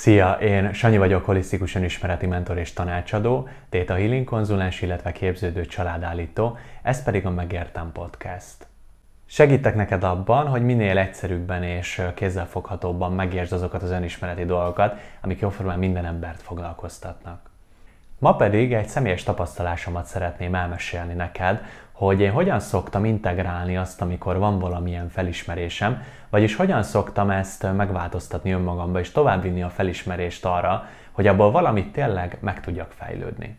Szia, én Sanyi vagyok, holisztikus önismereti mentor és tanácsadó, Theta Healing konzulens, illetve képződő családállító, ez pedig a Megértem Podcast. Segítek neked abban, hogy minél egyszerűbben és kézzelfoghatóbban megértsd azokat az önismereti dolgokat, amik jóformán minden embert foglalkoztatnak. Ma pedig egy személyes tapasztalásomat szeretném elmesélni neked, hogy én hogyan szoktam integrálni azt, amikor van valamilyen felismerésem, vagyis hogyan szoktam ezt megváltoztatni önmagamba, és továbbvinni a felismerést arra, hogy abból valamit tényleg meg tudjak fejlődni.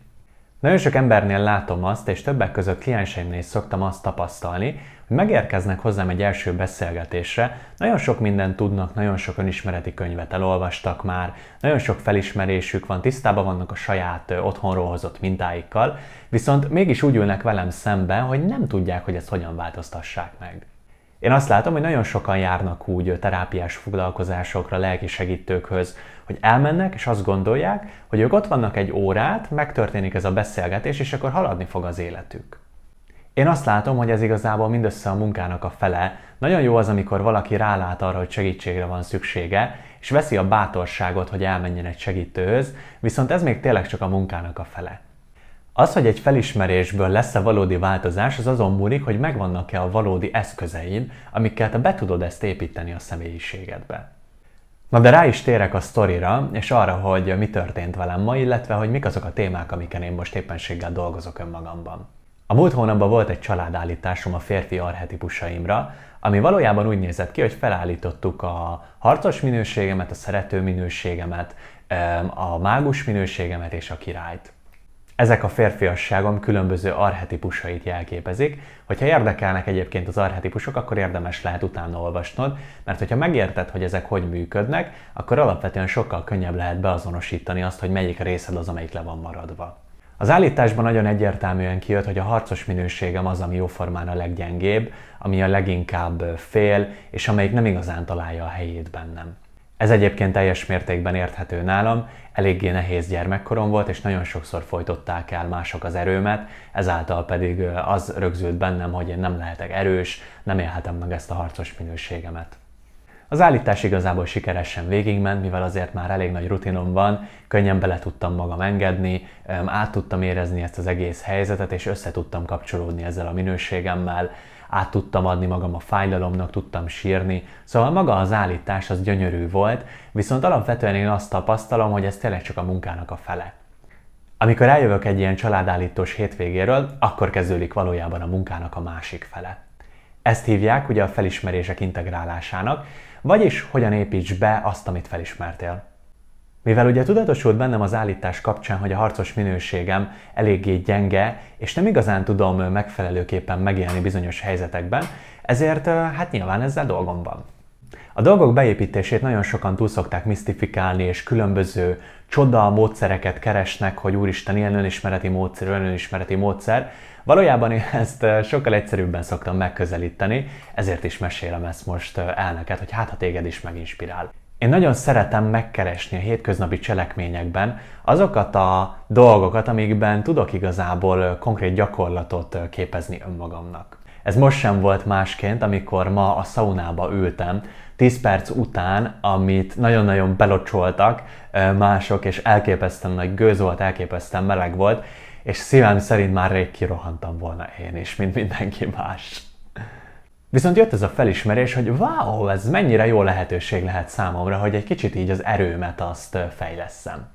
Nagyon sok embernél látom azt, és többek között klienseimnél szoktam azt tapasztalni, megérkeznek hozzám egy első beszélgetésre, nagyon sok mindent tudnak, nagyon sok önismereti könyvet elolvastak már, nagyon sok felismerésük van, tisztában vannak a saját otthonról hozott mintáikkal, viszont mégis úgy ülnek velem szemben, hogy nem tudják, hogy ezt hogyan változtassák meg. Én azt látom, hogy nagyon sokan járnak úgy terápiás foglalkozásokra, lelki segítőkhöz, hogy elmennek, és azt gondolják, hogy ők ott vannak egy órát, megtörténik ez a beszélgetés, és akkor haladni fog az életük. Én azt látom, hogy ez igazából mindössze a munkának a fele. Nagyon jó az, amikor valaki rálát arra, hogy segítségre van szüksége, és veszi a bátorságot, hogy elmenjen egy segítőhöz, viszont ez még tényleg csak a munkának a fele. Az, hogy egy felismerésből lesz-e valódi változás, az azon múlik, hogy megvannak-e a valódi eszközeid, amikkel te be tudod ezt építeni a személyiségedbe. Na de rá is térek a sztorira, és arra, hogy mi történt velem ma, illetve hogy mik azok a témák, amiken én most éppenséggel dolgozok önmagamban. A múlt hónapban volt egy családállításom a férfi arhetipusaimra, ami valójában úgy nézett ki, hogy felállítottuk a harcos minőségemet, a szerető minőségemet, a mágus minőségemet és a királyt. Ezek a férfiasságom különböző arhetipusait jelképezik. Hogyha érdekelnek egyébként az arhetipusok, akkor érdemes lehet utána olvasnod, mert hogyha megérted, hogy ezek hogy működnek, akkor alapvetően sokkal könnyebb lehet beazonosítani azt, hogy melyik részed az, amelyik le van maradva. Az állításban nagyon egyértelműen kijött, hogy a harcos minőségem az, ami jóformán a leggyengébb, ami a leginkább fél, és amelyik nem igazán találja a helyét bennem. Ez egyébként teljes mértékben érthető nálam, eléggé nehéz gyermekkorom volt, és nagyon sokszor folytották el mások az erőmet, ezáltal pedig az rögzült bennem, hogy én nem lehetek erős, nem élhetem meg ezt a harcos minőségemet. Az állítás igazából sikeresen végigment, mivel azért már elég nagy rutinom van, könnyen bele tudtam magam engedni, át tudtam érezni ezt az egész helyzetet, és össze tudtam kapcsolódni ezzel a minőségemmel, át tudtam adni magam a fájdalomnak, tudtam sírni. Szóval maga az állítás az gyönyörű volt, viszont alapvetően én azt tapasztalom, hogy ez tényleg csak a munkának a fele. Amikor eljövök egy ilyen családállítós hétvégéről, akkor kezdődik valójában a munkának a másik fele. Ezt hívják ugye a felismerések integrálásának, vagyis hogyan építs be azt, amit felismertél. Mivel ugye tudatosult bennem az állítás kapcsán, hogy a harcos minőségem eléggé gyenge, és nem igazán tudom megfelelőképpen megélni bizonyos helyzetekben, ezért hát nyilván ezzel dolgom van. A dolgok beépítését nagyon sokan túl szokták misztifikálni, és különböző csoda módszereket keresnek, hogy úristen, ilyen önismereti módszer, olyan önismereti módszer. Valójában én ezt sokkal egyszerűbben szoktam megközelíteni, ezért is mesélem ezt most el neked, hogy hát ha téged is meginspirál. Én nagyon szeretem megkeresni a hétköznapi cselekményekben azokat a dolgokat, amikben tudok igazából konkrét gyakorlatot képezni önmagamnak. Ez most sem volt másként, amikor ma a szaunába ültem, 10 perc után, amit nagyon-nagyon belocsoltak mások, és elképesztően nagy gőz volt, elképesztően meleg volt, és szívem szerint már rég kirohantam volna én is, mint mindenki más. Viszont jött ez a felismerés, hogy wow, ez mennyire jó lehetőség lehet számomra, hogy egy kicsit így az erőmet azt fejleszem.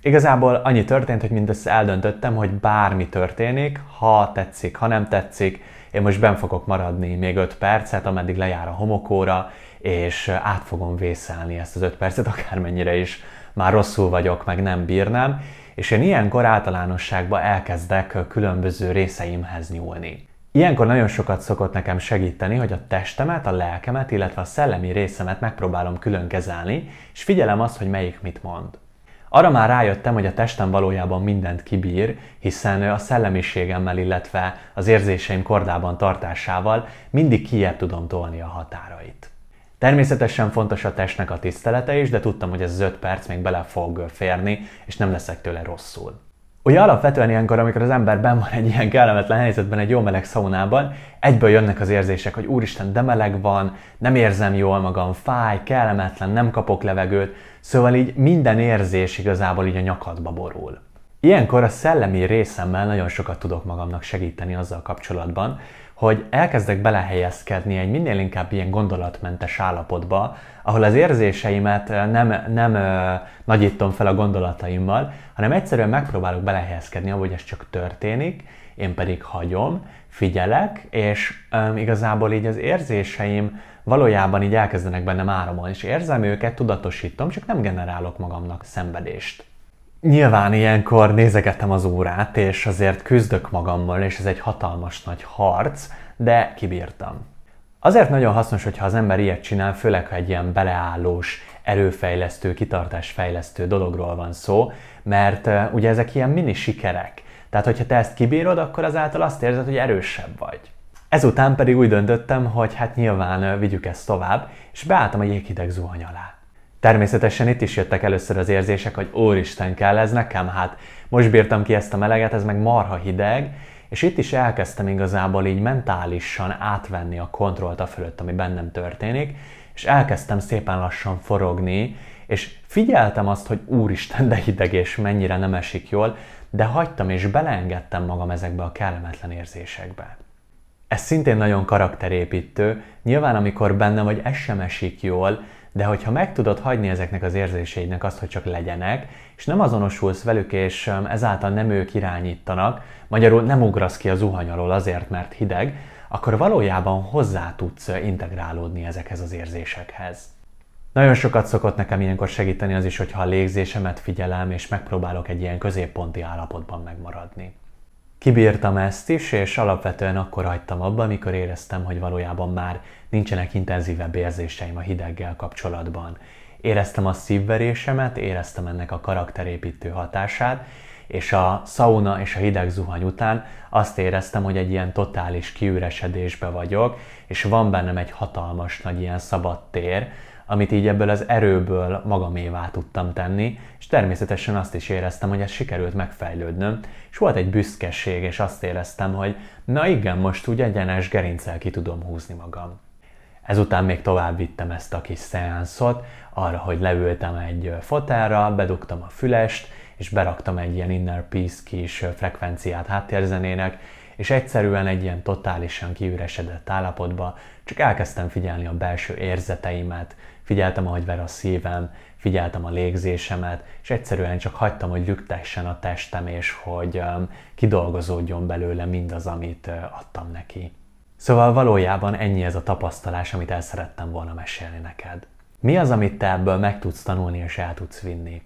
Igazából annyi történt, hogy mindössze eldöntöttem, hogy bármi történik, ha tetszik, ha nem tetszik, én most ben fogok maradni még 5 percet, ameddig lejár a homokóra, és át fogom vészelni ezt az 5 percet, akármennyire is már rosszul vagyok, meg nem bírnám, és én ilyenkor általánosságban elkezdek különböző részeimhez nyúlni. Ilyenkor nagyon sokat szokott nekem segíteni, hogy a testemet, a lelkemet, illetve a szellemi részemet megpróbálom külön kezelni, és figyelem azt, hogy melyik mit mond. Arra már rájöttem, hogy a testem valójában mindent kibír, hiszen a szellemiségemmel, illetve az érzéseim kordában tartásával mindig kijebb tudom tolni a határait. Természetesen fontos a testnek a tisztelete is, de tudtam, hogy ez az 5 perc még bele fog férni, és nem leszek tőle rosszul. Ugye alapvetően ilyenkor, amikor az ember ben van egy ilyen kellemetlen helyzetben, egy jó meleg szaunában, egyből jönnek az érzések, hogy úristen, de meleg van, nem érzem jól magam, fáj, kellemetlen, nem kapok levegőt, szóval így minden érzés igazából így a nyakadba borul. Ilyenkor a szellemi részemmel nagyon sokat tudok magamnak segíteni azzal kapcsolatban, hogy elkezdek belehelyezkedni egy minél inkább ilyen gondolatmentes állapotba, ahol az érzéseimet nem, nem ö, nagyítom fel a gondolataimmal, hanem egyszerűen megpróbálok belehelyezkedni, ahogy ez csak történik, én pedig hagyom, figyelek, és ö, igazából így az érzéseim valójában így elkezdenek bennem áramolni, és érzem őket, tudatosítom, csak nem generálok magamnak szenvedést. Nyilván ilyenkor nézegettem az órát, és azért küzdök magammal, és ez egy hatalmas nagy harc, de kibírtam. Azért nagyon hasznos, hogyha az ember ilyet csinál, főleg ha egy ilyen beleállós, erőfejlesztő, kitartásfejlesztő dologról van szó, mert ugye ezek ilyen mini sikerek. Tehát, hogyha te ezt kibírod, akkor azáltal azt érzed, hogy erősebb vagy. Ezután pedig úgy döntöttem, hogy hát nyilván vigyük ezt tovább, és beálltam a jéghideg zuhany alá. Természetesen itt is jöttek először az érzések, hogy úristen kell ez nekem, hát most bírtam ki ezt a meleget, ez meg marha hideg, és itt is elkezdtem igazából így mentálisan átvenni a kontrollt a fölött, ami bennem történik, és elkezdtem szépen lassan forogni, és figyeltem azt, hogy úristen, de hideg és mennyire nem esik jól, de hagytam és beleengedtem magam ezekbe a kellemetlen érzésekbe. Ez szintén nagyon karakterépítő, nyilván amikor benne vagy, ez sem esik jól, de hogyha meg tudod hagyni ezeknek az érzéseidnek azt, hogy csak legyenek, és nem azonosulsz velük, és ezáltal nem ők irányítanak, magyarul nem ugrasz ki a zuhany alól azért, mert hideg, akkor valójában hozzá tudsz integrálódni ezekhez az érzésekhez. Nagyon sokat szokott nekem ilyenkor segíteni az is, hogyha a légzésemet figyelem, és megpróbálok egy ilyen középponti állapotban megmaradni. Kibírtam ezt is, és alapvetően akkor hagytam abba, amikor éreztem, hogy valójában már nincsenek intenzívebb érzéseim a hideggel kapcsolatban. Éreztem a szívverésemet, éreztem ennek a karakterépítő hatását, és a sauna és a hideg zuhany után azt éreztem, hogy egy ilyen totális kiüresedésbe vagyok, és van bennem egy hatalmas nagy ilyen szabad tér, amit így ebből az erőből magamévá tudtam tenni, és természetesen azt is éreztem, hogy ez sikerült megfejlődnöm, és volt egy büszkeség, és azt éreztem, hogy na igen, most úgy egyenes gerincel ki tudom húzni magam. Ezután még tovább vittem ezt a kis szeánszot, arra, hogy leültem egy fotelra, bedugtam a fülest, és beraktam egy ilyen inner peace kis frekvenciát háttérzenének, és egyszerűen egy ilyen totálisan kiüresedett állapotba csak elkezdtem figyelni a belső érzeteimet, figyeltem, ahogy ver a szívem, figyeltem a légzésemet, és egyszerűen csak hagytam, hogy lüktessen a testem, és hogy um, kidolgozódjon belőle mindaz, amit uh, adtam neki. Szóval valójában ennyi ez a tapasztalás, amit el szerettem volna mesélni neked. Mi az, amit te ebből meg tudsz tanulni és el tudsz vinni?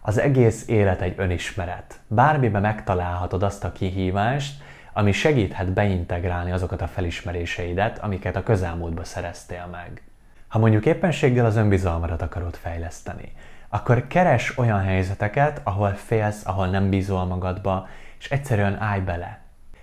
Az egész élet egy önismeret. Bármibe megtalálhatod azt a kihívást, ami segíthet beintegrálni azokat a felismeréseidet, amiket a közelmúltban szereztél meg. Ha mondjuk éppenséggel az önbizalmadat akarod fejleszteni, akkor keres olyan helyzeteket, ahol félsz, ahol nem bízol magadba, és egyszerűen állj bele.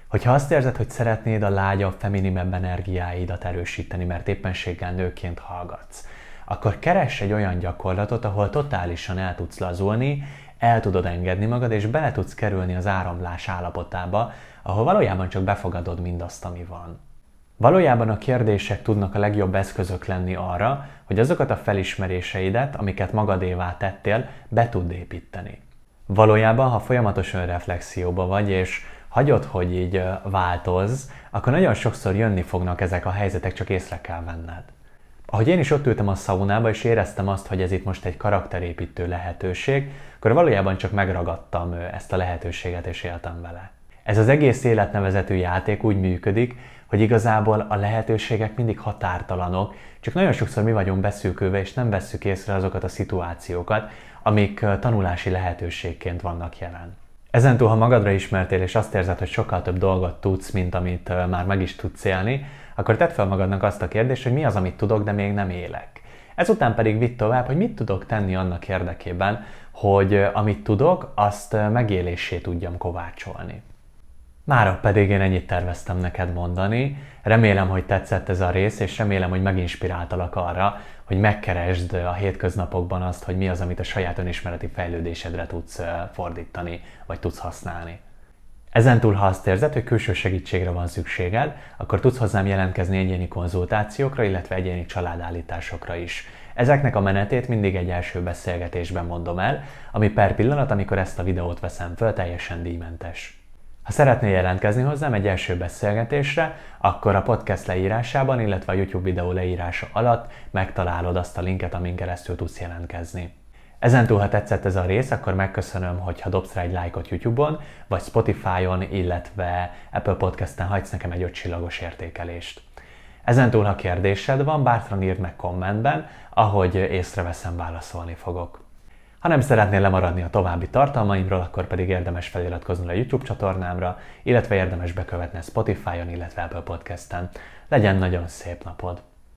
Hogyha azt érzed, hogy szeretnéd a lágyabb, feminimebb energiáidat erősíteni, mert éppenséggel nőként hallgatsz, akkor keres egy olyan gyakorlatot, ahol totálisan el tudsz lazulni, el tudod engedni magad, és bele tudsz kerülni az áramlás állapotába, ahol valójában csak befogadod mindazt, ami van. Valójában a kérdések tudnak a legjobb eszközök lenni arra, hogy azokat a felismeréseidet, amiket magadévá tettél, be tud építeni. Valójában, ha folyamatos önreflexióba vagy, és hagyod, hogy így változ, akkor nagyon sokszor jönni fognak ezek a helyzetek, csak észre kell venned. Ahogy én is ott ültem a szaunába, és éreztem azt, hogy ez itt most egy karakterépítő lehetőség, akkor valójában csak megragadtam ezt a lehetőséget, és éltem vele. Ez az egész életnevezetű játék úgy működik, hogy igazából a lehetőségek mindig határtalanok, csak nagyon sokszor mi vagyunk beszűkülve, és nem vesszük észre azokat a szituációkat, amik tanulási lehetőségként vannak jelen. Ezentúl, ha magadra ismertél, és azt érzed, hogy sokkal több dolgot tudsz, mint amit már meg is tudsz élni, akkor tedd fel magadnak azt a kérdést, hogy mi az, amit tudok, de még nem élek. Ezután pedig vitt tovább, hogy mit tudok tenni annak érdekében, hogy amit tudok, azt megélésé tudjam kovácsolni. Mára pedig én ennyit terveztem neked mondani. Remélem, hogy tetszett ez a rész, és remélem, hogy meginspiráltalak arra, hogy megkeresd a hétköznapokban azt, hogy mi az, amit a saját önismereti fejlődésedre tudsz fordítani, vagy tudsz használni. Ezentúl, ha azt érzed, hogy külső segítségre van szükséged, akkor tudsz hozzám jelentkezni egyéni konzultációkra, illetve egyéni családállításokra is. Ezeknek a menetét mindig egy első beszélgetésben mondom el, ami per pillanat, amikor ezt a videót veszem föl, teljesen díjmentes. Ha szeretnél jelentkezni hozzám egy első beszélgetésre, akkor a podcast leírásában, illetve a YouTube videó leírása alatt megtalálod azt a linket, amin keresztül tudsz jelentkezni. Ezentúl, ha tetszett ez a rész, akkor megköszönöm, hogyha dobsz rá egy lájkot YouTube-on, vagy Spotify-on, illetve Apple Podcast-en hagysz nekem egy öt csillagos értékelést. Ezentúl, ha kérdésed van, bátran írd meg kommentben, ahogy észreveszem, válaszolni fogok. Ha nem szeretnél lemaradni a további tartalmaimról, akkor pedig érdemes feliratkozni a YouTube csatornámra, illetve érdemes bekövetni Spotify-on, illetve Apple Podcast-en. Legyen nagyon szép napod!